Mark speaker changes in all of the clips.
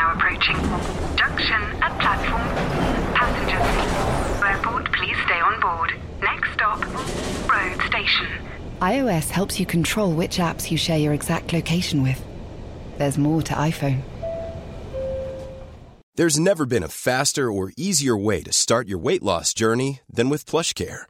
Speaker 1: now approaching. Junction at platform. Passengers. Airport, please stay on board. Next stop, road station.
Speaker 2: iOS helps you control which apps you share your exact location with. There's more to iPhone.
Speaker 3: There's never been a faster or easier way to start your weight loss journey than with PlushCare.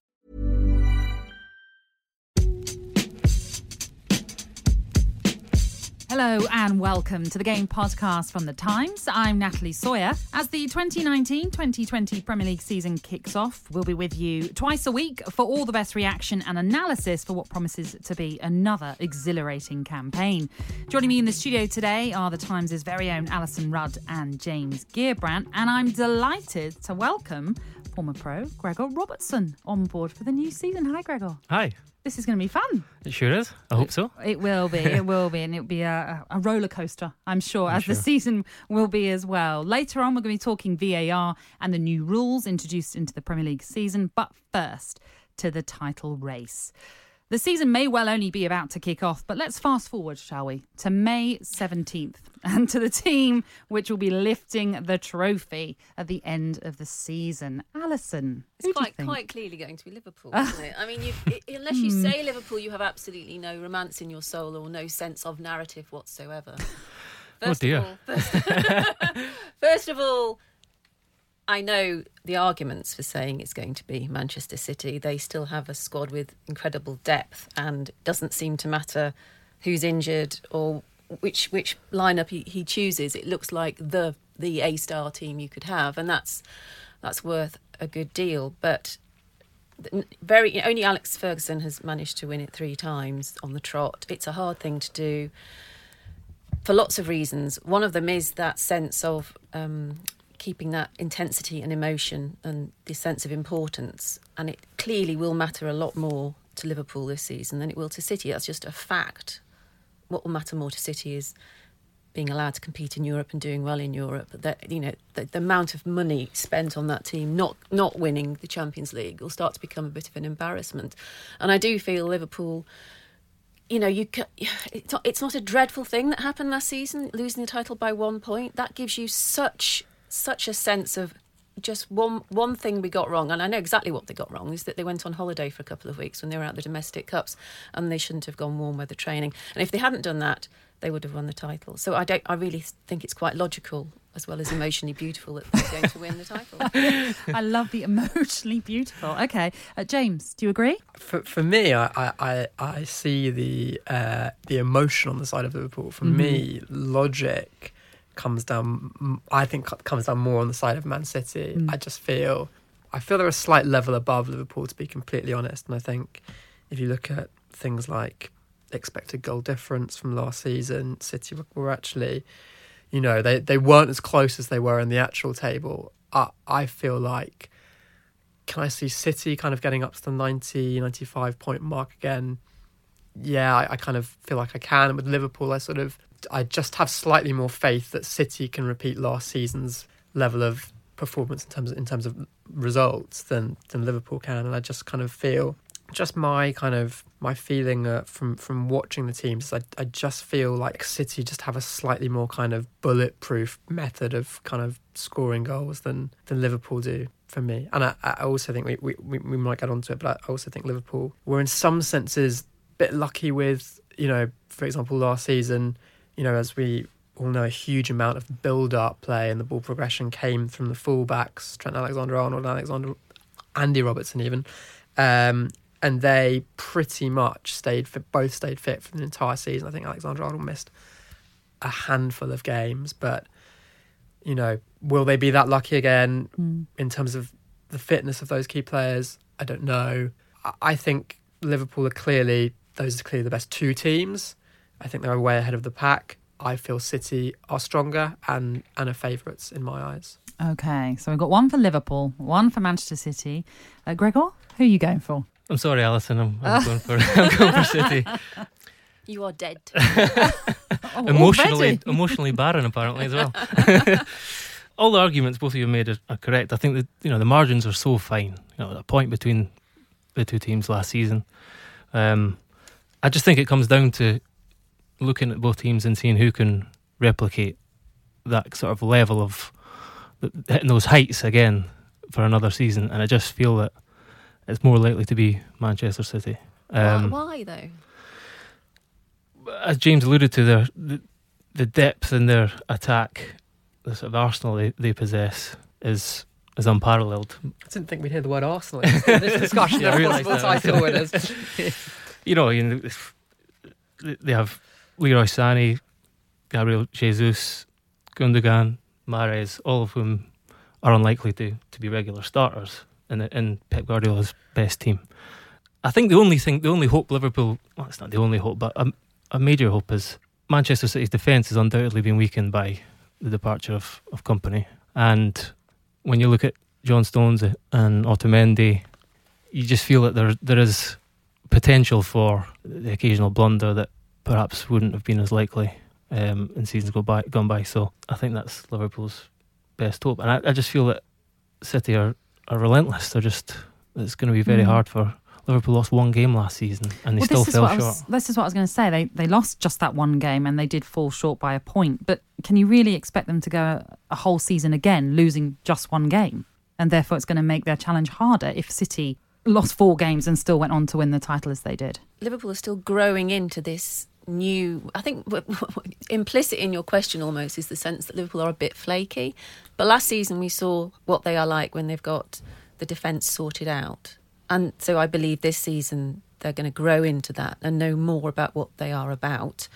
Speaker 4: Hello and welcome to the Game Podcast from The Times. I'm Natalie Sawyer. As the 2019 2020 Premier League season kicks off, we'll be with you twice a week for all the best reaction and analysis for what promises to be another exhilarating campaign. Joining me in the studio today are The Times' very own Alyson Rudd and James Gheerbrant, and I'm delighted to welcome former pro Gregor Robertson on board for the new season. Hi, Gregor.
Speaker 5: Hi.
Speaker 4: This is going to be fun.
Speaker 5: It sure is. I hope so.
Speaker 4: It will be. It will be. And it'll be a, a roller coaster, I'm sure, as the season will be as well. Later on, we're going to be talking VAR and the new rules introduced into the Premier League season. But first, to the title race. The season may well only be about to kick off, but let's fast forward, shall we, to May 17th and to the team which will be lifting the trophy at the end of the season. Alyson,
Speaker 6: It's quite quite clearly going to be Liverpool, isn't it? I mean, you, i unless you
Speaker 4: Hmm.
Speaker 6: say Liverpool, you have absolutely no romance in your soul or no sense of narrative whatsoever. First
Speaker 5: dear.
Speaker 6: Of all, first, first of all, I know the arguments for saying it's going to be Manchester City. They still have a squad with incredible depth, and it doesn't seem to matter who's injured or which which lineup he, he chooses. It looks like the the A star team you could have, and that's that's worth a good deal. But very only Alex Ferguson has managed to win it three times on the trot. It's a hard thing to do for lots of reasons. One of them is that sense of um, keeping that intensity and emotion and the sense of importance. And it clearly will matter a lot more to Liverpool this season than it will to City. That's just a fact. What will matter more to City is being allowed to compete in Europe and doing well in Europe. That you know, the, the amount of money spent on that team not not winning the Champions League will start to become a bit of an embarrassment. And I do feel Liverpool you know, you ca it's not, it's not a dreadful thing that happened last season, losing the title by one point. That gives you such such a sense of just one one thing we got wrong, and I know exactly what they got wrong is that they went on holiday for a couple of weeks when they were at the domestic cups, and they shouldn't have gone warm weather training. And if they hadn't done that, they would have won the title. So I don't. I really think it's quite logical as well as emotionally beautiful that they're going to win the title.
Speaker 4: I love the emotionally beautiful. Okay. Uh, James, do you agree?
Speaker 5: For for me, I I, I, I see the uh, the emotion on the side of Liverpool. For me, logic comes down. I think comes down more on the side of Man City. Mm. I just feel I feel they're a slight level above Liverpool, to be completely honest. And I think if you look at things like expected goal difference from last season, City were, were actually, you know, they they weren't as close as they were in the actual table. I I feel like can I see City kind of getting up to the 90, 95 point mark again? Yeah, I, I kind of feel like I can. And with Liverpool, I sort of, I just have slightly more faith that City can repeat last season's level of performance in terms of, in terms of results than than Liverpool can. And I just kind of feel, just my kind of my feeling uh, from from watching the teams, I I just feel like City just have a slightly more kind of bulletproof method of kind of scoring goals than than Liverpool do for me. And I, I also think we, we, we might get onto it, but I also think Liverpool were in some senses a bit lucky with, you know, for example, last season, you know, as we all know, a huge amount of build-up play and the ball progression came from the fullbacks, Trent Alexander-Arnold, and Alexander, Andy Robertson even. Um, and they pretty much stayed fit, both stayed fit for the entire season. I think Alexander Arnold missed a handful of games, but you know, will they be that lucky again in terms of the fitness of those key players? I don't know. I think Liverpool are clearly those are clearly the best two teams. I think they're way ahead of the pack. I feel City are stronger and and are favourites in my eyes.
Speaker 4: Okay, so we've got one for Liverpool, one for Manchester City. Uh, Gregor, who are you going for?
Speaker 7: I'm sorry, Alyson. I'm, I'm going for I'm going for City.
Speaker 6: You are dead.
Speaker 4: Oh,
Speaker 7: emotionally,
Speaker 4: already?
Speaker 7: emotionally barren apparently as well. All the arguments both of you made are, are correct. I think that you know the margins are so fine. You know, a point between the two teams last season. Um, I just think it comes down to looking at both teams and seeing who can replicate that sort of level of hitting those heights again for another season. And I just feel that it's more likely to be Manchester City. Um,
Speaker 6: why, why though?
Speaker 7: as James alluded to, their the, the depth in their attack, the sort of arsenal they, they possess is is unparalleled.
Speaker 5: I didn't think we'd hear the word Arsenal in this discussion.
Speaker 7: Yeah, I
Speaker 5: of
Speaker 7: realised
Speaker 5: possible title winners.
Speaker 7: You know, you know, they- they have Leroy Sané, Gabriel Jesus, Gundogan, Mahrez, all of whom are unlikely to, to be regular starters in the, in Pep Guardiola's best team. I think the only thing, the only hope Liverpool, well, it's not the only hope, but a, a major hope is Manchester City's defence has undoubtedly been weakened by the departure of, of Kompany. And when you look at John Stones and Otamendi, you just feel that there there is potential for the occasional blunder that perhaps wouldn't have been as likely um, in seasons go by, gone by. So I think that's Liverpool's best hope. And I, I just feel that City are, are relentless. They're just, it's going to be very
Speaker 4: Mm.
Speaker 7: hard for Liverpool lost one game last season and they
Speaker 4: Well,
Speaker 7: still
Speaker 4: this is
Speaker 7: fell
Speaker 4: what I
Speaker 7: short.
Speaker 4: was, this is what I was going to say. They they lost just that one game and they did fall short by a point. But can you really expect them to go a, a whole season again losing just one game? And therefore, it's going to make their challenge harder if City lost four games and still went on to win the title as they did.
Speaker 6: Liverpool are still growing into this new. I think w- w- implicit in your question almost is the sense that Liverpool are a bit flaky. But last season we saw what they are like when they've got the defence sorted out, and so I believe this season they're going to grow into that and know more about what they are about.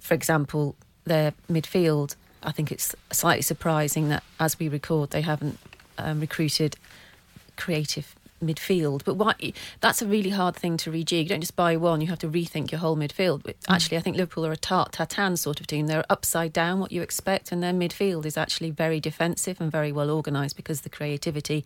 Speaker 6: For example, their midfield. I think it's slightly surprising that as we record, they haven't um, recruited creative midfield. But why, that's a really hard thing to rejig. You don't just buy one; you have to rethink your whole midfield. But mm. actually, I think Liverpool are a tarte Tatin sort of team. They're upside down what you expect, and their midfield is actually very defensive and very well organised because the creativity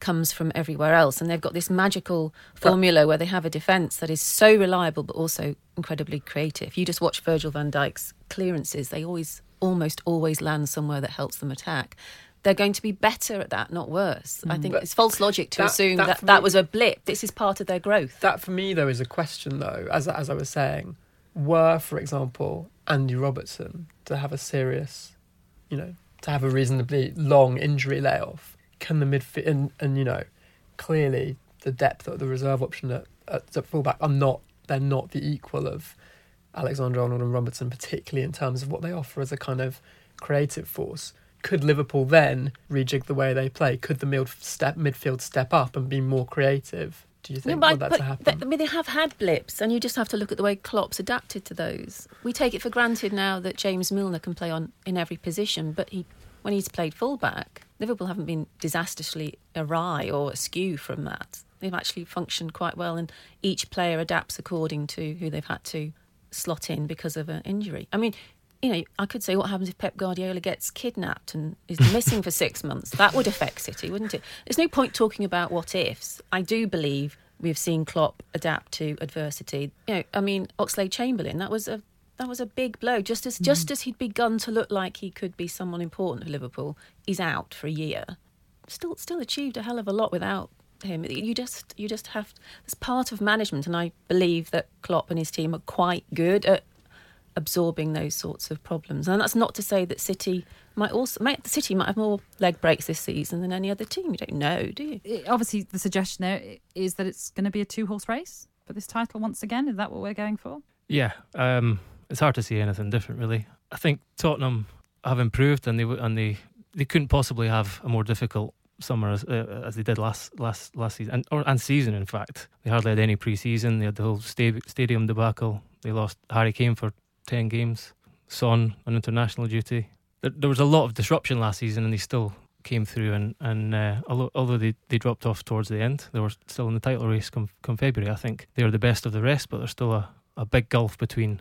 Speaker 6: comes from everywhere else. And they've got this magical formula where they have a defence that is so reliable but also incredibly creative. You just watch Virgil van Dijk's clearances; they always, almost always land somewhere that helps them attack. They're going to be better at that, not worse. I mm, think
Speaker 5: But
Speaker 6: it's false logic to
Speaker 5: that-
Speaker 6: assume
Speaker 5: that
Speaker 6: that that
Speaker 5: me-
Speaker 6: was a blip. This is part of their growth.
Speaker 5: That for me though is a question though, as as I was saying, were for example Andy Robertson to have a serious, you know, to have a reasonably long injury layoff, can the midfield and, and you know, clearly the depth of the reserve option at, at, at fullback are not they're not the equal of Alexander Arnold and Robertson, particularly in terms of what they offer as a kind of creative force. Could Liverpool then rejig the way they play? Could the mid step, midfield step up and be more creative? Do you
Speaker 6: No,
Speaker 5: think
Speaker 6: but,
Speaker 5: for that
Speaker 6: but
Speaker 5: to happen?
Speaker 6: th- I mean, they have had blips, and you just have to look at the way Klopp's adapted to those. We take it for granted now that James Milner can play on in every position, but he, when he's played fullback, Liverpool haven't been disastrously awry or askew from that. They've actually functioned quite well, and each player adapts according to who they've had to slot in because of an injury. I mean, you know, I could say what happens if Pep Guardiola gets kidnapped and is missing for six months. That would affect City, wouldn't it? There's no point talking about what ifs. I do believe we've seen Klopp adapt to adversity. You know, I mean, Oxlade Chamberlain. That was a that was a big blow. Just as just mm. as he'd begun to look like he could be someone important for Liverpool, he's out for a year. Still, still achieved a hell of a lot without him. You just you just have. It's part of management, and I believe that Klopp and his team are quite good at absorbing those sorts of problems. And that's not to say that City might also might, City might have more leg breaks this season than any other team. You don't know, do you?
Speaker 4: It- obviously, the suggestion there is that it's going to be a two horse race for this title once again. Is that what we're going for?
Speaker 7: Yeah, um, it's hard to see anything different, really. I think Tottenham have improved, and they and they they couldn't possibly have a more difficult summer as, uh, as they did last last last season and or and season. In fact, they hardly had any pre-season. They had the whole sta- stadium debacle. They lost Harry Kane for ten games. Son on international duty. There, there was a lot of disruption last season, and they still came through. And and uh, although although they, they dropped off towards the end, they were still in the title race come come February. I think they were the best of the rest, but there's still a, a big gulf between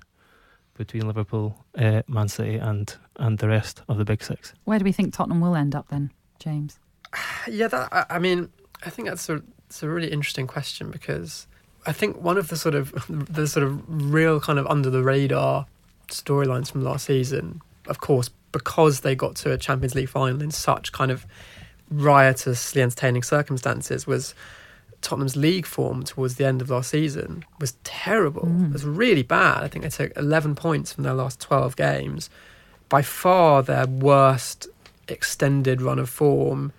Speaker 7: between Liverpool, uh, Man City, and and the rest of the big six.
Speaker 4: Where do we think Tottenham will end up then? James?
Speaker 5: Yeah, that, I- I mean, I think that's a, it's a really interesting question because I think one of the sort of the sort of real kind of under the radar storylines from last season, of course, because they got to a Champions League final in such kind of riotously entertaining circumstances, was Tottenham's league form towards the end of last season was terrible. Mm. It was really bad. I think they took 11 points from their last 12 games. By far their worst extended run of form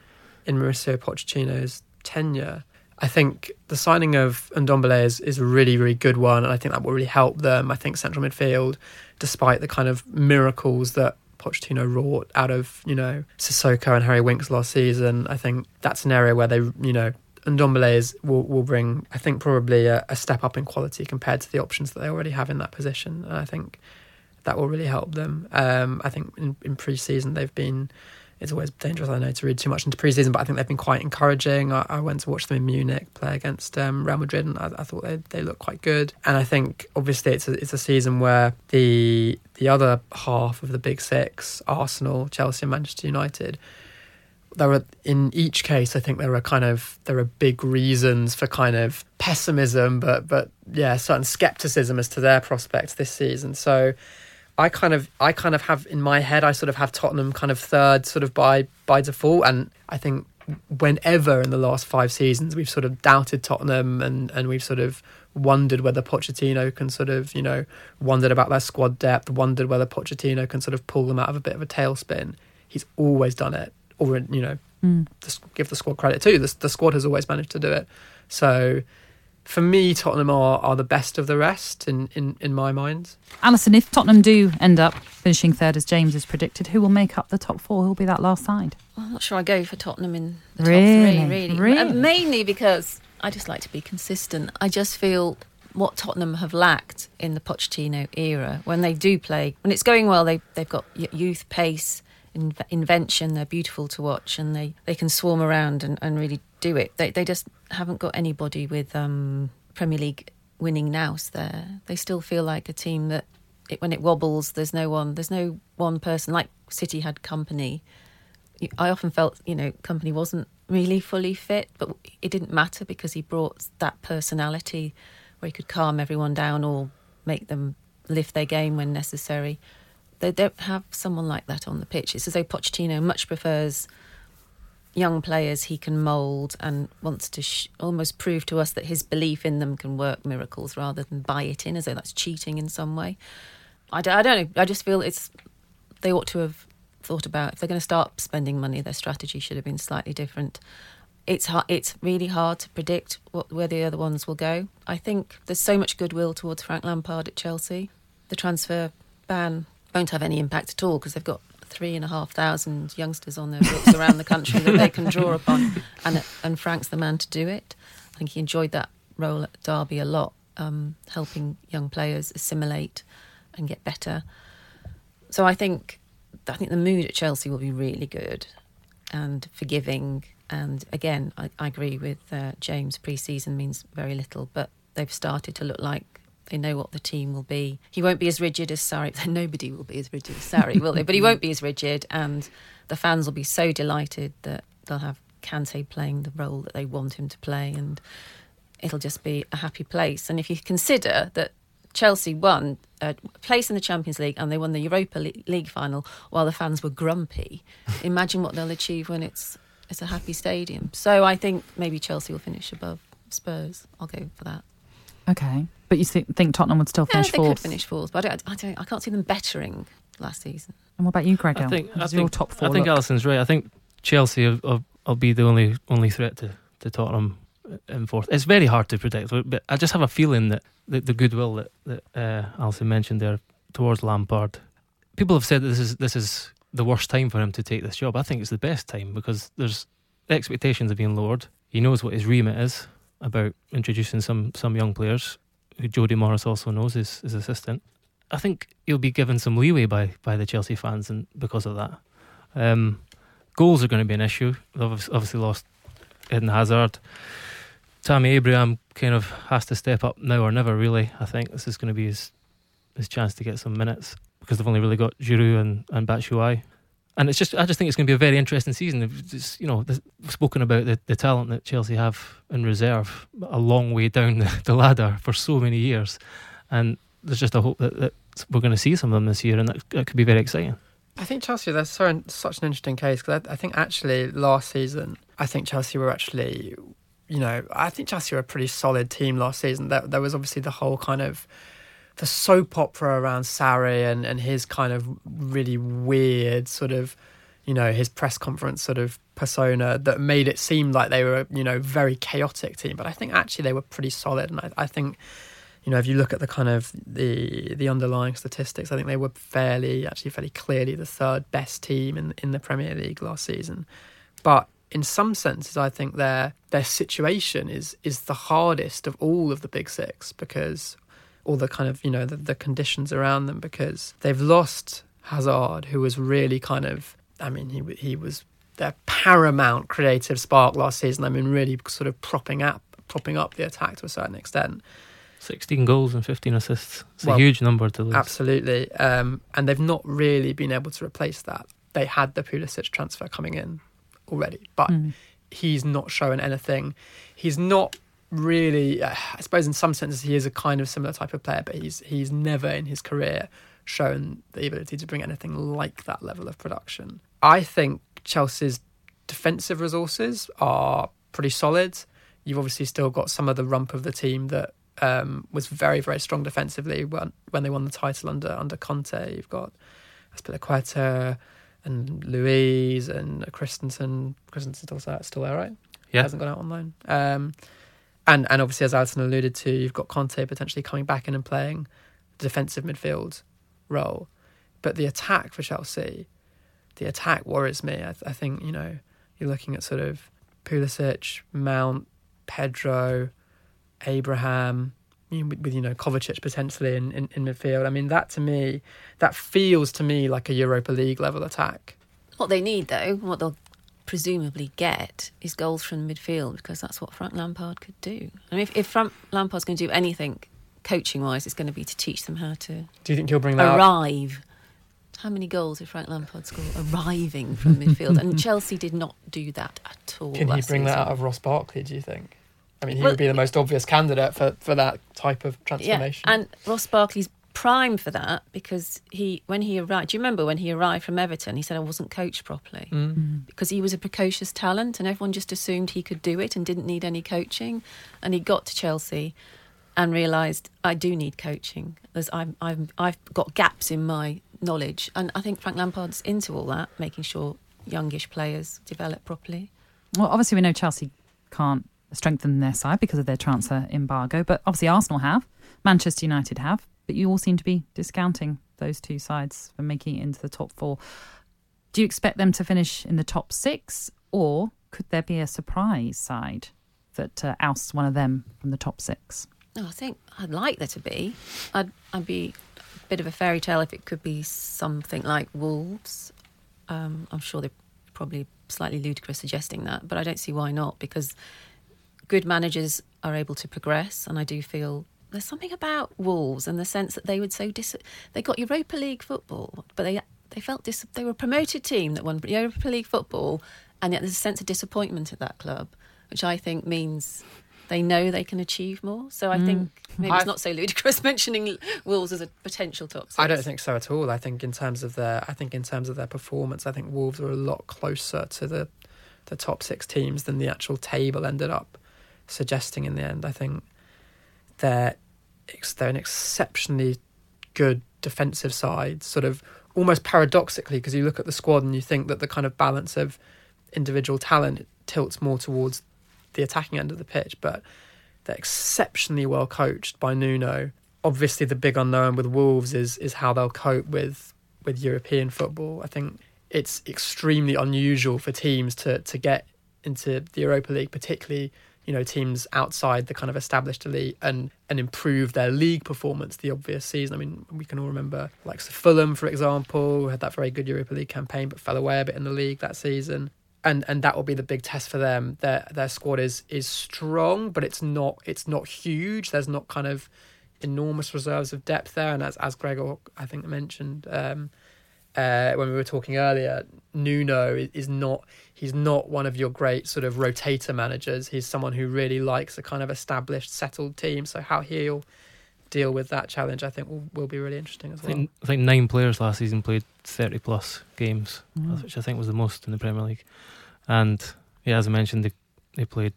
Speaker 5: in Mauricio Pochettino's tenure. I think the signing of Ndombele is, is a really, really good one, and I think that will really help them. I think central midfield, despite the kind of miracles that Pochettino wrought out of, you know, Sissoko and Harry Winks last season, I think that's an area where they, you know, Ndombele is, will, will bring, I think, probably a, a step up in quality compared to the options that they already have in that position. And I think that will really help them. Um, I think in, in pre-season they've been. It's always dangerous, I know, to read too much into pre-season, but I think they've been quite encouraging. I, I went to watch them in Munich play against um, Real Madrid, and I, I thought they they looked quite good. And I think obviously it's a, it's a season where the the other half of the big six, Arsenal, Chelsea, and Manchester United, there are in each case i think there are kind of there are big reasons for kind of pessimism but but yeah certain skepticism as to their prospects this season so i kind of i kind of have in my head i sort of have tottenham kind of third sort of by by default and i think whenever in the last five seasons we've sort of doubted tottenham and and we've sort of wondered whether Pochettino can sort of, you know, wondered about their squad depth, wondered whether Pochettino can sort of pull them out of a bit of a tailspin. He's always done it or you know, hmm. just give the squad credit too. The, the squad has always managed to do it. So, for me, Tottenham are, are the best of the rest in, in, in my mind.
Speaker 4: Alyson, if Tottenham do end up finishing third as James has predicted, who will make up the top four? Who will be that last side?
Speaker 6: Well, I'm not sure I go for Tottenham in the
Speaker 4: Really?
Speaker 6: top three, really.
Speaker 4: Really?
Speaker 6: Uh, mainly because I just like to be consistent. I just feel what Tottenham have lacked in the Pochettino era, when they do play, when it's going well, they, they've got youth, pace, in- invention, they're beautiful to watch, and they, they can swarm around and, and really do it. They, they just haven't got anybody with um, Premier League winning nous there. They still feel like a team that it, when it wobbles, there's no one, there's no one person like City had Kompany. I often felt, you know, Kompany wasn't really fully fit, but it didn't matter because he brought that personality where he could calm everyone down or make them lift their game when necessary. They don't have someone like that on the pitch. It's as though Pochettino much prefers young players he can mould and wants to sh- almost prove to us that his belief in them can work miracles rather than buy it in as though that's cheating in some way. I, d- I don't know. I just feel it's they ought to have thought about if they're going to start spending money, their strategy should have been slightly different. It's hard, it's really hard to predict what where the other ones will go. I think there's so much goodwill towards Frank Lampard at Chelsea. The transfer ban won't have any impact at all because they've got three and a half thousand youngsters on their books around the country that they can draw upon, and and Frank's the man to do it. I think he enjoyed that role at Derby a lot, um, helping young players assimilate and get better. So I think I think the mood at Chelsea will be really good and forgiving. And again, I, I agree with uh, James. Pre-season means very little, but they've started to look like they know what the team will be. He won't be as rigid as Sarri. Nobody will be as rigid as Sarri, will they? But he mm. won't be as rigid, and the fans will be so delighted that they'll have Kante playing the role that they want him to play, and it'll just be a happy place. And if you consider that Chelsea won a place in the Champions League and they won the Europa League final while the fans were grumpy, imagine what they'll achieve when it's it's a happy stadium. So I think maybe Chelsea will finish above Spurs. I'll go for that.
Speaker 4: Okay, but you think, think Tottenham would still finish
Speaker 6: Yeah,
Speaker 4: finish
Speaker 6: they
Speaker 4: fourth?
Speaker 6: could finish fourth, but I don't, I don't. I can't see them bettering last season.
Speaker 4: And what about you, Greg?
Speaker 7: I think I
Speaker 4: How's your
Speaker 7: think,
Speaker 4: top four
Speaker 7: I think
Speaker 4: look?
Speaker 7: Alyson's right. I think Chelsea will, will, will be the only only threat to, to Tottenham in fourth. It's very hard to predict, but I just have a feeling that the, the goodwill that that uh, Alyson mentioned there towards Lampard. People have said that this is this is the worst time for him to take this job. I think it's the best time because there's expectations are being lowered. He knows what his remit is about introducing some some young players, who Jody Morris also knows his, his assistant. I think he'll be given some leeway by by the Chelsea fans, and because of that, um, goals are going to be an issue. They've obviously lost Eden Hazard. Tammy Abraham kind of has to step up now or never. Really, I think this is going to be his his chance to get some minutes because they've only really got Giroud and and Batshuayi. And it's just I just think it's going to be a very interesting season. It's, you know, we've spoken about the, the talent that Chelsea have in reserve a long way down the, ladder for so many years, and there's just a hope that, that we're going to see some of them this year, and that, that could be very exciting.
Speaker 5: I think Chelsea, they're so, such an interesting case because I, I, think actually last season, I think Chelsea were actually, you know, I think Chelsea were a pretty solid team last season. There, there was obviously the whole kind of the soap opera around Sarri and, and his kind of really weird sort of, you know, his press conference sort of persona that made it seem like they were, you know, very chaotic team. But I think actually they were pretty solid, and I, I think you know, if you look at the kind of the the underlying statistics, I think they were fairly, actually, fairly clearly the third best team in in the Premier League last season. But in some senses, I think their their situation is is the hardest of all of the big six because all the kind of you know the, the conditions around them because they've lost Hazard, who was really kind of, I mean, he he was their paramount creative spark last season. I mean, really sort of propping up propping up the attack to a certain extent.
Speaker 7: 16 goals and 15 assists. It's well, a huge number to lose.
Speaker 5: Absolutely. Um, and they've not really been able to replace that. They had the Pulisic transfer coming in already, but mm. he's not showing anything. He's not really, uh, I suppose, in some senses, he is a kind of similar type of player, but he's he's never in his career shown the ability to bring anything like that level of production. I think Chelsea's defensive resources are pretty solid. You've obviously still got some of the rump of the team that um, was very very strong defensively when when they won the title under under Conte. You've got Azpilicueta and Luiz and Christensen. Christensen's still still there, right?
Speaker 7: Yeah,
Speaker 5: hasn't gone out on loan. Um, and and obviously, as Alyson alluded to, you've got Kante potentially coming back in and playing the defensive midfield role. But the attack for Chelsea, the attack worries me. I, I think you know you're looking at sort of Pulisic, Mount, Pedro, Abraham, with, you know Kovacic potentially in, in, in, midfield. I mean that to me, that feels to me like a Europa League level attack.
Speaker 6: What they need though, what they'll presumably get, is goals from midfield because that's what Frank Lampard could do. I mean, if, if Frank Lampard's going to do anything coaching wise, it's going to be to teach them how to.
Speaker 5: Do you think he'll bring that
Speaker 6: arrive? Up? How many goals did Frank Lampard score arriving from midfield? and Chelsea did not do that at all.
Speaker 5: Can he bring
Speaker 6: season.
Speaker 5: that out of Ross Barkley? Do you think? I mean, he well, would be the most obvious candidate for, for that type of transformation.
Speaker 6: Yeah, and Ross Barkley's prime for that because he, when he arrived, do you remember when he arrived from Everton? He said I wasn't coached properly mm. mm. because he was a precocious talent, and everyone just assumed he could do it and didn't need any coaching. And he got to Chelsea and realised I do need coaching. There's, I'm, I'm, I've got gaps in my knowledge, and I think Frank Lampard's into all that, making sure youngish players develop properly.
Speaker 4: Well, obviously we know Chelsea can't strengthen their side because of their transfer embargo. But obviously, Arsenal have, Manchester United have, but you all seem to be discounting those two sides for making it into the top four. Do you expect them to finish in the top six, or could there be a surprise side that uh, ousts one of them from the top six?
Speaker 6: Oh, I think I'd like there to be. I'd, I'd be a bit of a fairy tale if it could be something like Wolves. Um, I'm sure they're probably slightly ludicrous suggesting that, but I don't see why not because good managers are able to progress, and I do feel there's something about Wolves and the sense that they would so dis- they got Europa League football, but they they felt dis- they were a promoted team that won Europa League football, and yet there's a sense of disappointment at that club, which I think means they know they can achieve more. So I mm. think maybe it's not so ludicrous mentioning Wolves as a potential top. Six.
Speaker 5: I don't think so at all. I think in terms of their, I think in terms of their performance, I think Wolves are a lot closer to the the top six teams than the actual table ended up suggesting in the end. I think they're they're an exceptionally good defensive side, sort of almost paradoxically, because you look at the squad and you think that the kind of balance of individual talent tilts more towards the attacking end of the pitch, but they're exceptionally well coached by Nuno. Obviously, the big unknown with Wolves is is how they'll cope with with European football. I think it's extremely unusual for teams to to get into the Europa League, particularly you know teams outside the kind of established elite and and improve their league performance the obvious season. I mean, we can all remember like Fulham, for example, who had that very good Europa League campaign, but fell away a bit in the league that season. And and that will be the big test for them. Their their squad is is strong, but it's not it's not huge. There's not kind of enormous reserves of depth there. And as as Gregor I think mentioned, um, uh, when we were talking earlier, Nuno is, not he's not one of your great sort of rotator managers. He's someone who really likes a kind of established, settled team. So how he'll deal with that challenge, I think, will, will be really interesting as
Speaker 7: I
Speaker 5: well.
Speaker 7: think, I think nine players last season played 30 plus games,
Speaker 4: Mm.
Speaker 7: which I think was the most in the Premier League. And yeah, as I mentioned, they, they played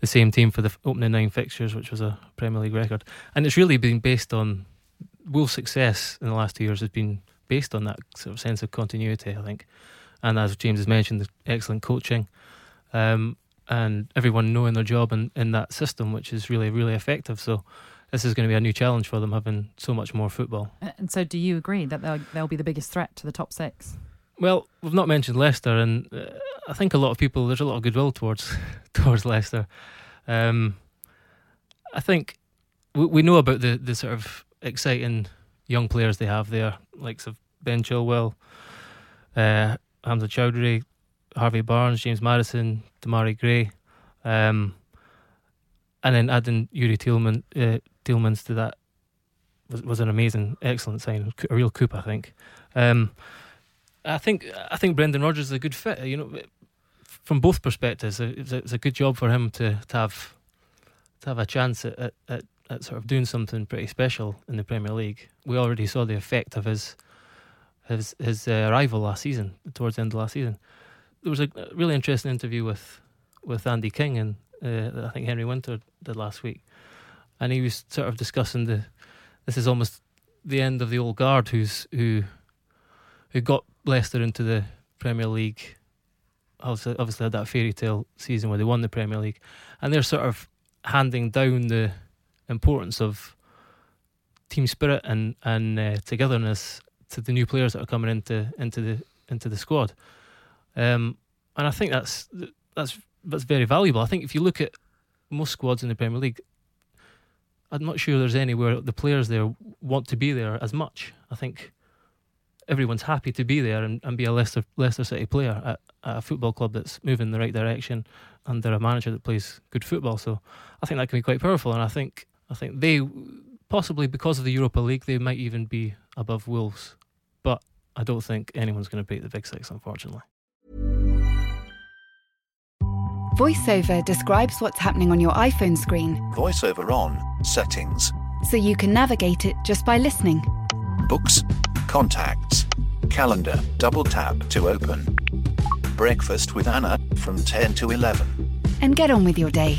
Speaker 7: the same team for the opening nine fixtures, which was a Premier League record. And it's really been based on Wolves' success in the last two years has been based on that sort of sense of continuity, I think. And as James has mentioned, the excellent coaching um, and everyone knowing their job in, in that system, which is really, really effective. So this is going to be a new challenge for them, having so much more football.
Speaker 4: And so, do you agree that they'll, they'll be the biggest threat to the top six?
Speaker 7: Well, we've not mentioned Leicester, and uh, I think a lot of people there's a lot of goodwill towards towards Leicester. Um, I think we, we know about the the sort of exciting young players they have there, likes of Ben Chilwell, uh, Hamza Choudhury, Harvey Barnes, James Maddison, Demarai Gray, um, and then adding Youri Tillman, uh, Tielemans to that was was an amazing, excellent sign, a real coup, I think. Um, I think I think Brendan Rodgers is a good fit. You know, from both perspectives, it's a, it's a good job for him to, to have to have a chance at, at, at, at sort of doing something pretty special in the Premier League. We already saw the effect of his his his uh, arrival last season, towards the end of last season. There was a really interesting interview with with Andy King and uh, I think Henry Winter did last week, and he was sort of discussing the this is almost the end of the old guard who's who who got Leicester into the Premier League. Obviously, obviously had that fairy tale season where they won the Premier League, and they're sort of handing down the importance of team spirit and and uh, togetherness to the new players that are coming into into the into the squad. Um, and I think that's that's that's very valuable. I think if you look at most squads in the Premier League, I'm not sure there's anywhere the players there want to be there as much. I think everyone's happy to be there and, and be a Leicester Leicester City player at, at a football club that's moving in the right direction under a manager that plays good football. So I think that can be quite powerful, and I think I think they possibly because of the Europa League they might even be above Wolves, but I don't think anyone's going to beat the Big Six, unfortunately.
Speaker 2: VoiceOver describes what's happening on your iPhone screen
Speaker 8: VoiceOver on, settings,
Speaker 2: so you can navigate it just by listening.
Speaker 8: books, contacts, calendar, double tap to open. Breakfast with Anna from 10 to 11.
Speaker 2: And get on with your day.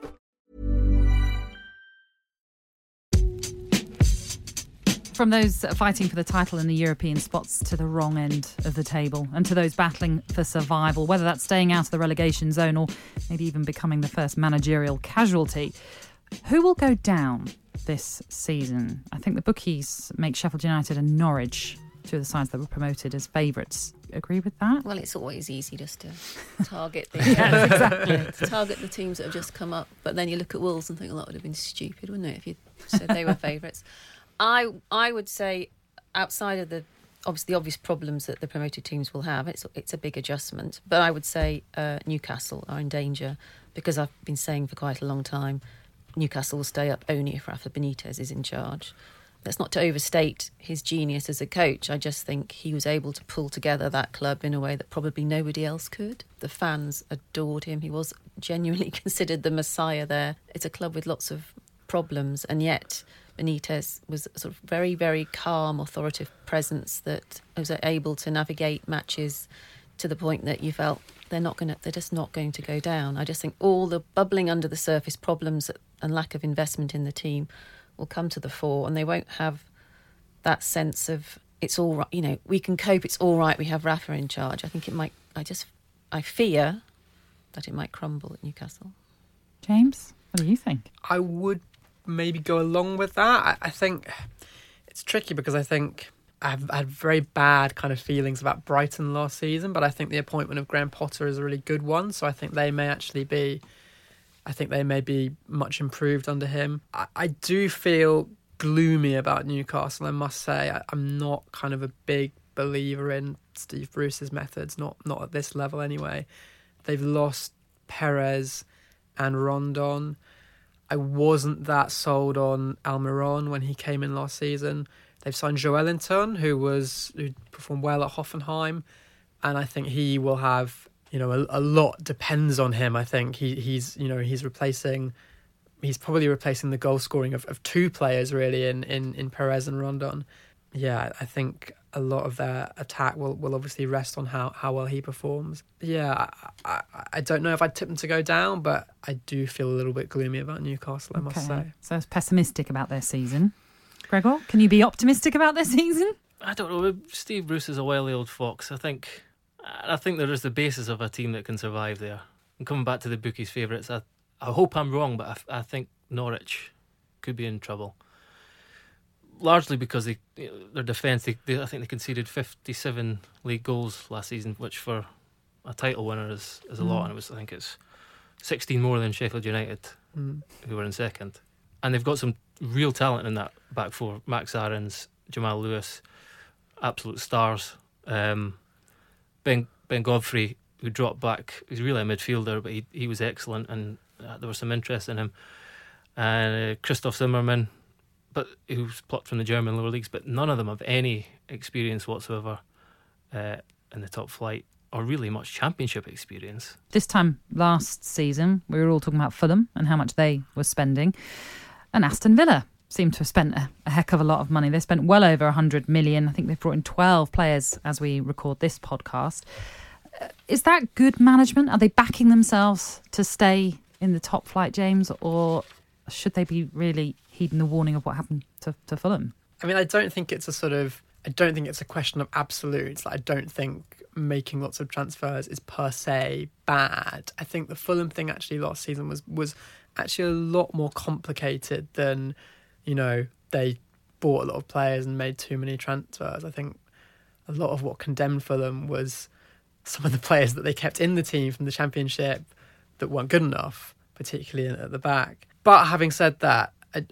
Speaker 4: From those fighting for the title in the European spots to the wrong end of the table, and to those battling for survival, whether that's staying out of the relegation zone or maybe even becoming the first managerial casualty, who will go down this season? I think the bookies make Sheffield United and Norwich two of the sides that were promoted as favourites. Agree with that?
Speaker 6: Well, it's always easy just to target the
Speaker 4: exactly.
Speaker 6: to target the teams that have just come up. But then you look at Wolves and think, well, that would have been stupid, wouldn't it, if you said they were favourites? I I would say outside of the obviously the obvious problems that the promoted teams will have, it's it's a big adjustment. But I would say uh, Newcastle are in danger because I've been saying for quite a long time Newcastle will stay up only if Rafa Benitez is in charge. That's not to overstate his genius as a coach. I just think he was able to pull together that club in a way that probably nobody else could. The fans adored him. He was genuinely considered the messiah there. It's a club with lots of problems, and yet Benitez was a sort of very, very calm, authoritative presence that was able to navigate matches to the point that you felt they're not going to, they're just not going to go down. I just think all the bubbling under the surface problems and lack of investment in the team will come to the fore, and they won't have that sense of it's all right. You know, we can cope. It's all right. We have Rafa in charge. I think it might. I just, I fear that it might crumble at Newcastle.
Speaker 4: James, what do you think?
Speaker 5: I would maybe go along with that. I, I think it's tricky because I think I've had very bad kind of feelings about Brighton last season, but I think the appointment of Graham Potter is a really good one. So I think they may actually be, I think they may be much improved under him. I, I do feel gloomy about Newcastle. I must say, I, I'm not kind of a big believer in Steve Bruce's methods. Not not at this level anyway. They've lost Perez and Rondon. I wasn't that sold on Almiron when he came in last season. They've signed Joelinton, who was who performed well at Hoffenheim, and I think he will have you know a, a lot depends on him. I think he he's you know he's replacing he's probably replacing the goal scoring of, of two players really in, in, in Perez and Rondon. Yeah, I think a lot of their attack will, will obviously rest on how, how well he performs. Yeah, I, I, I don't know if I'd tip them to go down, but I do feel a little bit gloomy about Newcastle, I must say.
Speaker 4: So it's pessimistic about their season. Gregor, can you be optimistic about their season?
Speaker 7: I don't know. Steve Bruce is a wily old fox. I think, I think there is the basis of a team that can survive there. And coming back to the bookies' favourites, I, I hope I'm wrong, but I, I think Norwich could be in trouble. Largely because they, their defence, they, they, I think they conceded 57 league goals last season, which for a title winner is, is a mm. lot. And it was, I think it's 16 more than Sheffield United, mm. who were in second. And they've got some real talent in that back four. Max Aarons, Jamal Lewis, absolute stars. Um, ben Ben Godfrey, who dropped back, he's really a midfielder, but he he was excellent, and uh, there was some interest in him. And uh, Christoph Zimmermann, but who's plucked from the German lower leagues, but none of them have any experience whatsoever uh, in the top flight or really much championship experience.
Speaker 4: This time last season, we were all talking about Fulham and how much they were spending, and Aston Villa seem to have spent a, a, heck of a lot of money. They spent well over 100 million. I think they've brought in 12 players as we record this podcast. Uh, is that good management? Are they backing themselves to stay in the top flight, James, or should they be really heeding the warning of what happened to, to Fulham?
Speaker 5: I mean, I don't think it's a sort of. I don't think it's a question of absolutes. Like, I don't think making lots of transfers is per se bad. I think the Fulham thing actually last season was was actually a lot more complicated than, you know, they bought a lot of players and made too many transfers. I think a lot of what condemned Fulham was some of the players that they kept in the team from the championship that weren't good enough, particularly at the back. But having said that, I,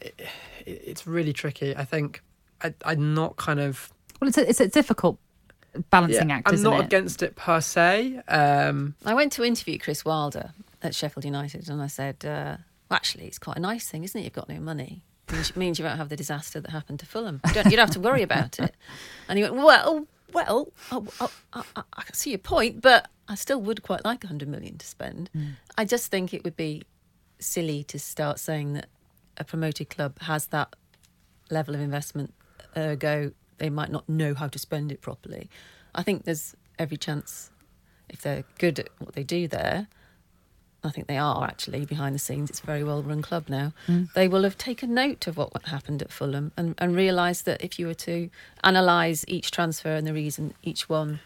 Speaker 5: it, it's really tricky. I think I, am not kind of.
Speaker 4: Well, it's a, it's a difficult balancing yeah, act.
Speaker 5: I'm not
Speaker 4: it?
Speaker 5: against it per se. Um,
Speaker 6: I went to interview Chris Wilder at Sheffield United, and I said, uh, well, "Actually, it's quite a nice thing, isn't it? You've got no money." It means you won't have the disaster that happened to Fulham. You don't, you don't have to worry about it. And he went, well, well, I, I, I, I see your point, but I still would quite like 100 million to spend. Mm. I just think it would be silly to start saying that a promoted club has that level of investment, ergo, they might not know how to spend it properly. I think there's every chance, if they're good at what they do there, I think they are actually behind the scenes. It's a very well run club now. Mm. They will have taken note of what happened at Fulham and, and realised that if you were to analyse each transfer and the reason each one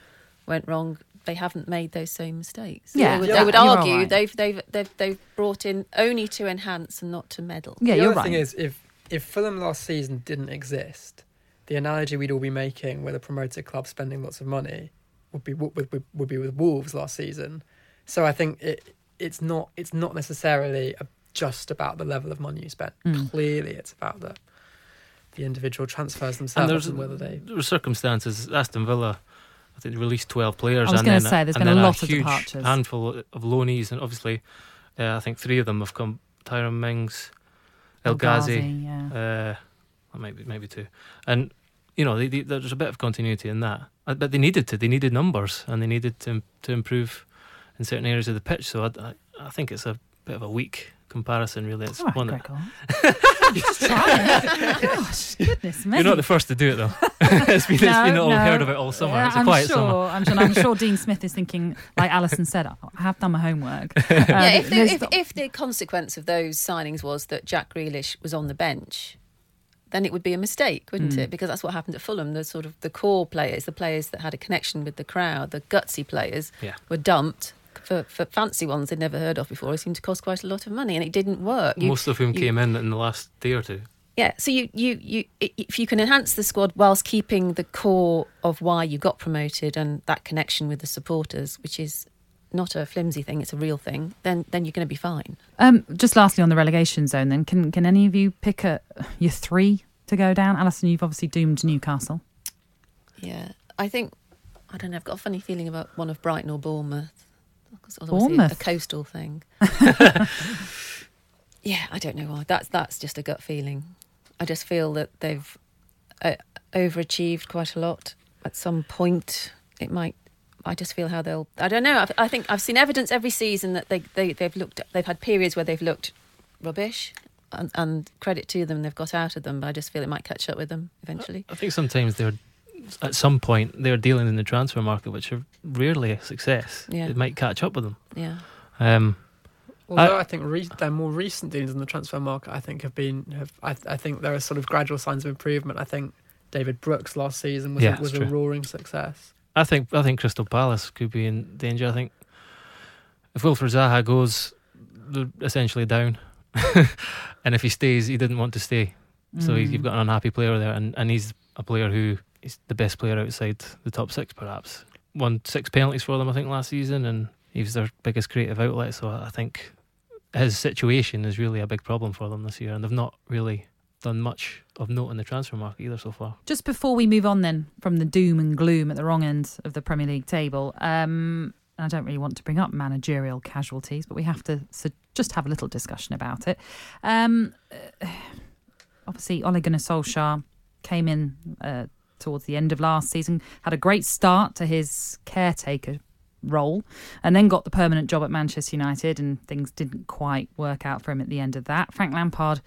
Speaker 6: went wrong, they haven't made those same mistakes.
Speaker 4: Yeah,
Speaker 6: they would,
Speaker 4: yeah.
Speaker 6: they would argue right. they've, they've they've they've brought in only to enhance and not to meddle.
Speaker 4: Yeah,
Speaker 5: the
Speaker 4: you're
Speaker 5: other
Speaker 4: right.
Speaker 5: thing is if if Fulham last season didn't exist, the analogy we'd all be making with a promoted club spending lots of money would be would, would, would be with Wolves last season. So I think it it's not it's not necessarily a, just about the level of money you spent.
Speaker 7: Mm.
Speaker 5: Clearly, it's about the the individual transfers themselves
Speaker 7: there's
Speaker 5: and, whether they.
Speaker 7: there were circumstances. Aston Villa, I think, they released twelve players.
Speaker 4: I was gonna say, there's been a lot of
Speaker 7: huge
Speaker 4: departures.
Speaker 7: handful of loanees, and obviously, uh, I think three of them have come. Tyrone Mings, El
Speaker 4: El
Speaker 7: Ghazi,
Speaker 4: Ghazi, yeah.
Speaker 7: uh, maybe maybe two, and you know they, they, there's a bit of continuity in that. Uh, But they needed to. They needed numbers, and they needed to to improve in certain areas of the pitch. So I, I, I think it's a bit of a weak comparison, really. It's
Speaker 4: All right,
Speaker 7: one that-
Speaker 4: Gregor. Just trying. Gosh, goodness me.
Speaker 7: You're not the first to do it though. it's been, it's been all heard of it all summer.
Speaker 4: Yeah,
Speaker 7: it's a
Speaker 4: I'm
Speaker 7: quiet
Speaker 4: sure,
Speaker 7: summer.
Speaker 4: I'm sure. I'm sure Dean Smith is thinking, like Alyson said, I have done my homework. Uh,
Speaker 6: yeah, if the, if, if the consequence of those signings was that Jack Grealish was on the bench, then it would be a mistake, wouldn't
Speaker 4: Mm.
Speaker 6: it? Because that's what happened at Fulham. The sort of the core players, the players that had a connection with the crowd, the gutsy players,
Speaker 7: Yeah.
Speaker 6: were dumped for, for fancy ones they'd never heard of before. It seemed to cost quite a lot of money, and it didn't work. You-
Speaker 7: Most of whom
Speaker 6: you-
Speaker 7: came in in the last day or two.
Speaker 6: Yeah, so you, you, you, if you can enhance the squad whilst keeping the core of why you got promoted and that connection with the supporters, which is not a flimsy thing, it's a real thing, then then you're going to be fine.
Speaker 4: Um, just lastly on the relegation zone, then can can any of you pick a, your three to go down? Alyson, you've obviously doomed Newcastle.
Speaker 6: Yeah, I think I don't know. I've got a funny feeling about one of Brighton or Bournemouth. 'Cause it's obviously
Speaker 4: Bournemouth?
Speaker 6: a coastal thing. yeah, I don't know why. That's that's just a gut feeling. I just feel that they've uh, overachieved quite a lot. At some point, it might. I just feel how they'll. I don't know. I've, I think I've seen evidence every season that they, they they've looked. They've had periods where they've looked rubbish, and, and credit to them, they've got out of them. But I just feel it might catch up with them eventually.
Speaker 7: I think sometimes they're at some point they're dealing in the transfer market, which are rarely a success.
Speaker 6: Yeah.
Speaker 7: It might catch up with them.
Speaker 6: Yeah.
Speaker 7: Um,
Speaker 5: Although I, think re- their more recent dealings in the transfer market, I think have been have I, I think there are sort of gradual signs of improvement. I think David Brooks last season was
Speaker 7: Yeah,
Speaker 5: a, was a roaring success.
Speaker 7: I think I think Crystal Palace could be in danger. I think if Wilfried Zaha goes, they're essentially down, and if he stays, he didn't want to stay. So he's,
Speaker 4: Mm.
Speaker 7: you've got an unhappy player there, and, and he's a player who is the best player outside the top six, perhaps. Won six penalties for them, I think, last season, and he was their biggest creative outlet. So I think his situation is really a big problem for them this year, and they've not really done much of note in the transfer market either so far.
Speaker 4: Just before we move on, then from the doom and gloom at the wrong end of the Premier League table, um, I don't really want to bring up managerial casualties, but we have to so just have a little discussion about it. Um, obviously, Ole Gunnar Solskjaer came in uh, towards the end of last season, had a great start to his caretaker role, and then got the permanent job at Manchester United, and things didn't quite work out for him at the end of that. Frank Lampard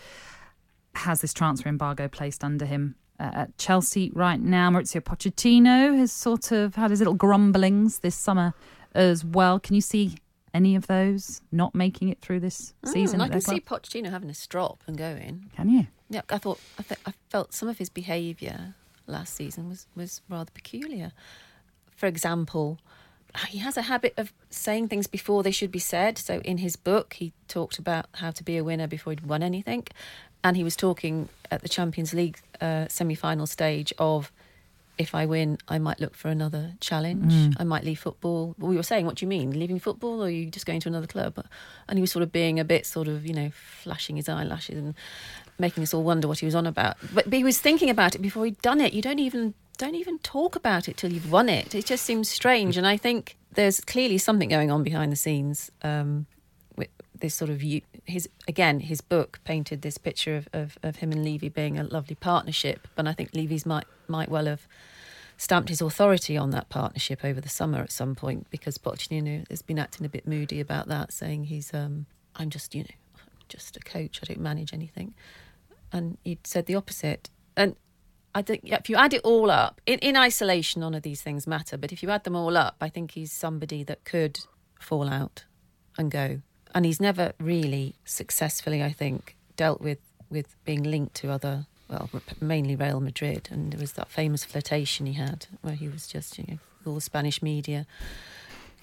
Speaker 4: has this transfer embargo placed under him uh, at Chelsea right now. Mauricio Pochettino has sort of had his little grumblings this summer as well. Can you see any of those not making it through this season?
Speaker 6: Mm, I
Speaker 4: at
Speaker 6: can see
Speaker 4: club?
Speaker 6: Pochettino having a strop and going.
Speaker 4: Can you?
Speaker 6: Yeah, I thought I, th- I felt some of his behaviour last season was was rather peculiar. For example, he has a habit of saying things before they should be said. So in his book, he talked about how to be a winner before he'd won anything, and he was talking at the Champions League uh, semi-final stage of. If I win, I might look for another challenge.
Speaker 4: Mm.
Speaker 6: I might leave football. We were saying, what do you mean? Leaving football or are you just going to another club? And he was sort of being a bit sort of, you know, flashing his eyelashes and making us all wonder what he was on about. But, but he was thinking about it before he'd done it. You don't even don't even talk about it till you've won it. It just seems strange. And I think there's clearly something going on behind the scenes. Um, with this sort of his again, his book painted this picture of, of, of him and Levy being a lovely partnership. But I think Levy's might might well have stamped his authority on that partnership over the summer at some point because Pochettino has been acting a bit moody about that, saying he's um, I'm just you know just a coach. I don't manage anything. And he'd said the opposite. And I think if you add it all up, in, in isolation, none of these things matter. But if you add them all up, I think he's somebody that could fall out and go. And he's never really successfully, I think, dealt with with being linked to other, well, mainly Real Madrid. And there was that famous flirtation he had where he was just, you know, with all the Spanish media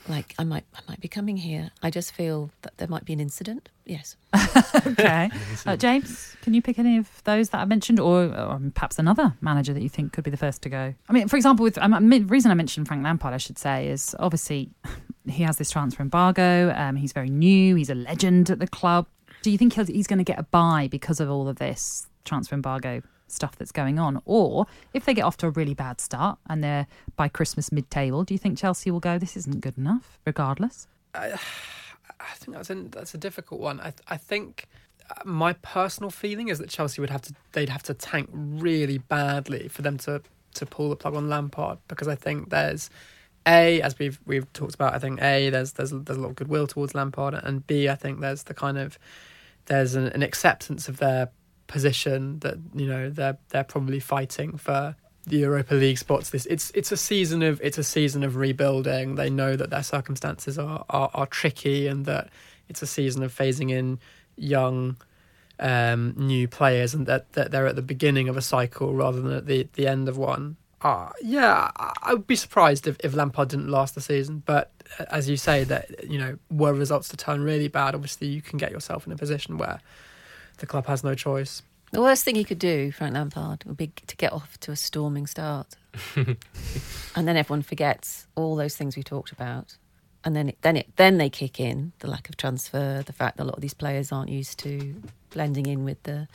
Speaker 6: like I might I might be coming here. I just feel that there might be an incident. Yes.
Speaker 4: okay. Uh, James, can you pick any of those that I mentioned, or, or perhaps another manager that you think could be the first to go? I mean, for example, with um, the reason I mentioned Frank Lampard, I should say, is obviously he has this transfer embargo. Um, he's very new. He's a legend at the club. Do you think he's going to get a buy because of all of this transfer embargo stuff that's going on? Or if they get off to a really bad start and they're by Christmas mid table, do you think Chelsea will go, this isn't good enough, regardless?
Speaker 5: I, I think that's a, that's a difficult one. I, I think uh, my personal feeling is that Chelsea would have to they'd have to tank really badly for them to to pull the plug on Lampard because I think there's a as we've we've talked about I think a there's there's there's a lot of goodwill towards Lampard and b I think there's the kind of there's an, an acceptance of their position that you know they're they're probably fighting for the Europa League spots. This it's it's a season of it's a season of rebuilding. They know that their circumstances are are, are tricky and that it's a season of phasing in young um, new players and that, that they're at the beginning of a cycle rather than at the, the end of one. Uh, yeah, I would be surprised if, if Lampard didn't last the season. But uh, as you say, that you know, were results to turn really bad, obviously you can get yourself in a position where the club has no choice.
Speaker 6: The worst thing he could do, Frank Lampard, would be to get off to a storming start, and then everyone forgets all those things we talked about, and then it, then it then they kick in the lack of transfer, the fact that a lot of these players aren't used to blending in with the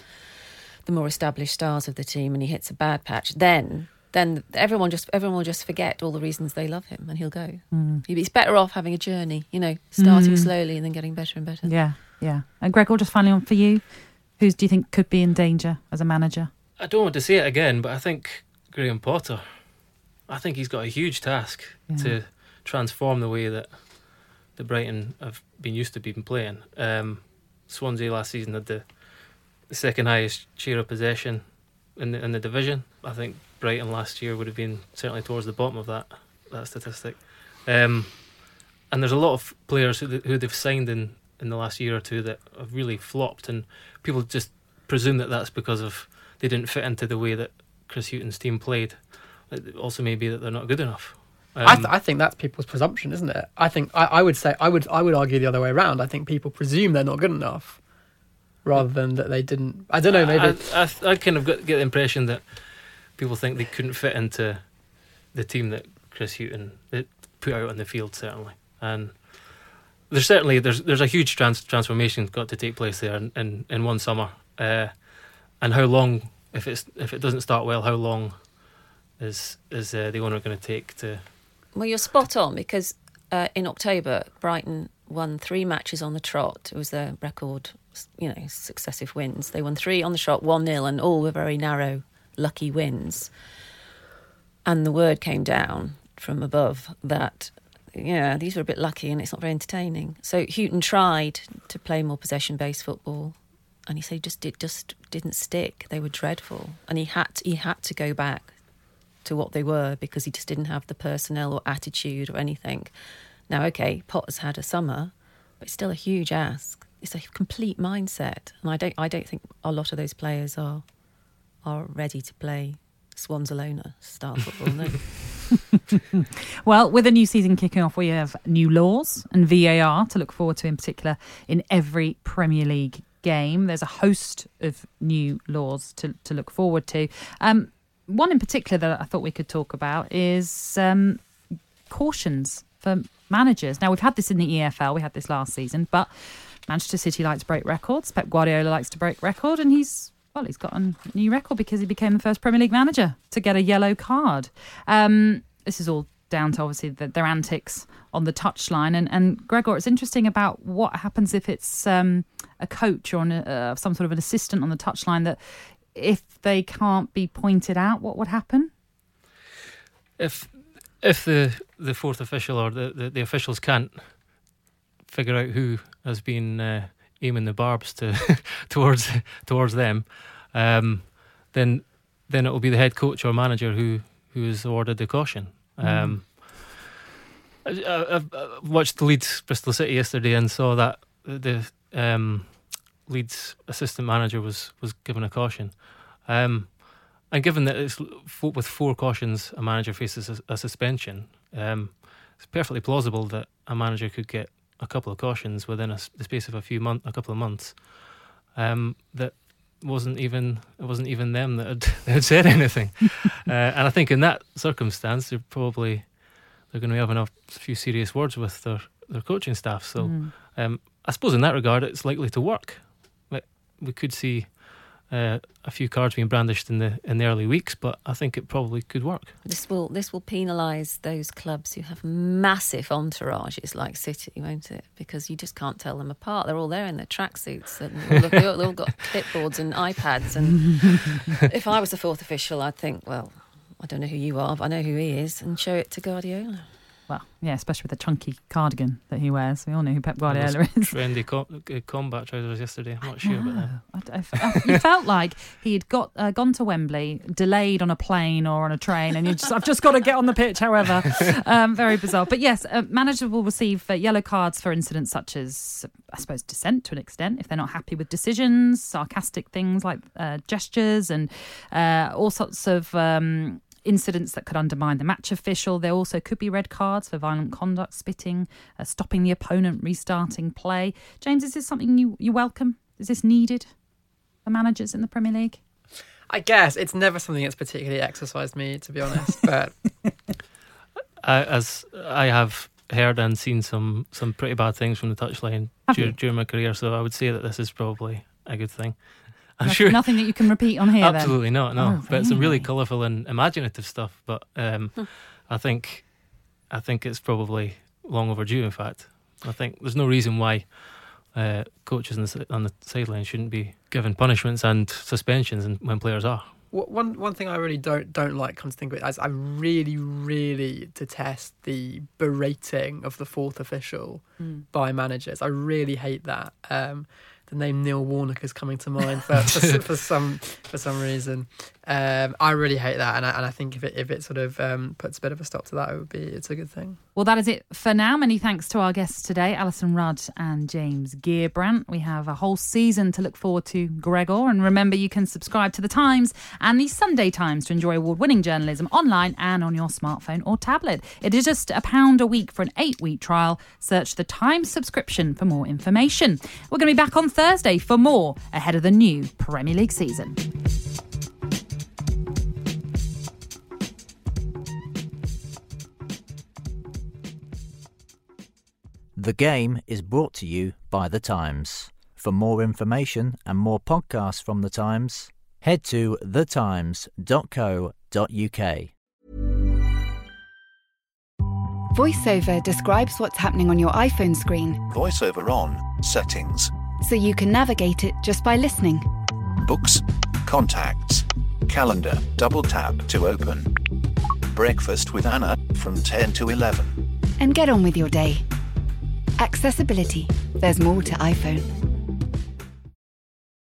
Speaker 6: the more established stars of the team, and he hits a bad patch. Then then everyone just everyone will just forget all the reasons they love him, and he'll go.
Speaker 4: Mm.
Speaker 6: He's better off having a journey, you know, starting
Speaker 4: Mm.
Speaker 6: slowly and then getting better and better.
Speaker 4: Yeah, yeah. And Gregor, just finally on for you, who do you think could be in danger as a manager?
Speaker 7: I don't want to say it again, but I think Graham Potter. I think he's got a huge task
Speaker 4: Yeah.
Speaker 7: to transform the way that the Brighton have been used to being playing. Um, Swansea last season had the, the second highest share of possession in the in the division. I think Brighton last year would have been certainly towards the bottom of that that statistic. Um, and there's a lot of players who, who they've signed in, in the last year or two that have really flopped, and people just presume that that's because of they didn't fit into the way that Chris Hughton's team played. It also may be that they're not good enough.
Speaker 5: I,
Speaker 7: Um,
Speaker 5: th- I think that's people's presumption, isn't it? I think I, I would say I would I would argue the other way around. I think people presume they're not good enough, rather than that they didn't. I don't know. Maybe
Speaker 7: I, I, I kind of got, get the impression that people think they couldn't fit into the team that Chris Hughton put out on the field certainly, and there's certainly there's there's a huge trans- transformation got to take place there in, in, in one summer, uh, and how long if it's if it doesn't start well, how long is is uh, the owner going to take to?
Speaker 6: Well, you're spot on because uh, in October, Brighton won three matches on the trot. It was their record, you know, successive wins. They won three on the trot, 1 0, and all were very narrow, lucky wins. And the word came down from above that, yeah, these were a bit lucky and it's not very entertaining. So Hughton tried to play more possession based football. And he said it just it just didn't stick. They were dreadful, and he had he had to go back to what they were because he just didn't have the personnel or attitude or anything. Now, okay, Potter's had a summer, but it's still a huge ask. It's a complete mindset, and I don't, I don't think a lot of those players are are ready to play Swansalona style football. No.
Speaker 4: Well, with a new season kicking off, we have new laws and VAR to look forward to, in particular, in every Premier League game. There's a host of new laws to, to look forward to. Um, one in particular that I thought we could talk about is um, cautions for managers. Now, we've had this in the EFL, we had this last season, but Manchester City likes to break records. Pep Guardiola likes to break record, and he's well, he's got a new record because he became the first Premier League manager to get a yellow card. Um, this is all down to obviously the, their antics on the touchline. And, and Gregor, it's interesting about what happens if it's um, a coach or an, uh, some sort of an assistant on the touchline that if they can't be pointed out, what would happen?
Speaker 7: if if the the fourth official or the, the, the officials can't figure out who has been uh, aiming the barbs to towards towards them, um, then then it will be the head coach or manager who who is awarded the caution. Um, I, I, I've I've watched the Leeds Bristol City yesterday and saw that the um, Leeds assistant manager was was given a caution. Um, and given that it's with four cautions, a manager faces a, a suspension, um, it's perfectly plausible that a manager could get a couple of cautions within a, the space of a few months, a couple of months. Um, that wasn't even it wasn't even them that had, that had said anything, uh, and I think in that circumstance they're probably they're going to be having a few serious words with their their coaching staff. So
Speaker 4: Mm.
Speaker 7: um, I suppose in that regard it's likely to work. Like, We could see uh, a few cards being brandished in the in the early weeks, but I think it probably could work.
Speaker 6: This will this will penalise those clubs who have massive entourages like City, won't it? Because you just can't tell them apart. They're all there in their tracksuits and they all, they've all got clipboards and iPads. And if I was the fourth official, I'd think, well, I don't know who you are, but I know who he is, and show it to Guardiola.
Speaker 4: Well, yeah, especially with the chunky cardigan that he wears. We all know who Pep Guardiola is.
Speaker 7: trendy co- uh, combat trousers yesterday. I'm not sure about that.
Speaker 4: I I I- you felt like he had got uh, gone to Wembley, delayed on a plane or on a train, and you just, I've just got to get on the pitch. However, um, very bizarre. But yes, uh, managers will receive uh, yellow cards for incidents such as, I suppose, dissent to an extent if they're not happy with decisions, sarcastic things like uh, gestures, and uh, all sorts of. Um, Incidents that could undermine the match official. There also could be red cards for violent conduct, spitting, uh, stopping the opponent, restarting play. James, is this something you, you welcome? Is this needed? for managers in the Premier League?
Speaker 5: I guess it's never something that's particularly exercised me, to be honest. But
Speaker 7: I, as I have heard and seen some some pretty bad things from the touchline
Speaker 4: Have
Speaker 7: dur- during my career, so I would say that this is probably a good thing. I'm
Speaker 4: No-
Speaker 7: sure
Speaker 4: Nothing that you can repeat on here. then?
Speaker 7: Absolutely not. No,
Speaker 4: Oh,
Speaker 7: but some really
Speaker 4: really?
Speaker 7: colourful and imaginative stuff. But um,
Speaker 4: Hmm.
Speaker 7: I think I think it's probably long overdue. In fact, I think there's no reason why uh, coaches on the, on the sideline shouldn't be given punishments and suspensions and when players are.
Speaker 5: One one thing I really don't don't like, come to think of it, is I really really detest the berating of the fourth official
Speaker 4: Mm.
Speaker 5: by managers. I really hate that. Um, the name Neil Warnock is coming to mind for, for, for some for some reason. Um, I really hate that, and I, and I think if it if it sort of um, puts a bit of a stop to that, it would be it's a good thing.
Speaker 4: Well, that is it for now. Many thanks to our guests today, Alyson Rudd and James Gheerbrant. We have a whole season to look forward to, Gregor. And remember, you can subscribe to The Times and the Sunday Times to enjoy award winning journalism online and on your smartphone or tablet. It is just a pound a week for an eight week trial. Search The Times subscription for more information. We're going to be back on Thursday for more ahead of the new Premier League season.
Speaker 9: The game is brought to you by The Times. For more information and more podcasts from The Times, head to thetimes.co.uk.
Speaker 2: VoiceOver describes what's happening on your iPhone screen
Speaker 8: Voiceover on, settings,
Speaker 2: so you can navigate it just by listening.
Speaker 8: books, contacts, calendar, double tap to open. Breakfast with Anna from 10 to 11.
Speaker 2: And get on with your day. Accessibility. There's more to iPhone.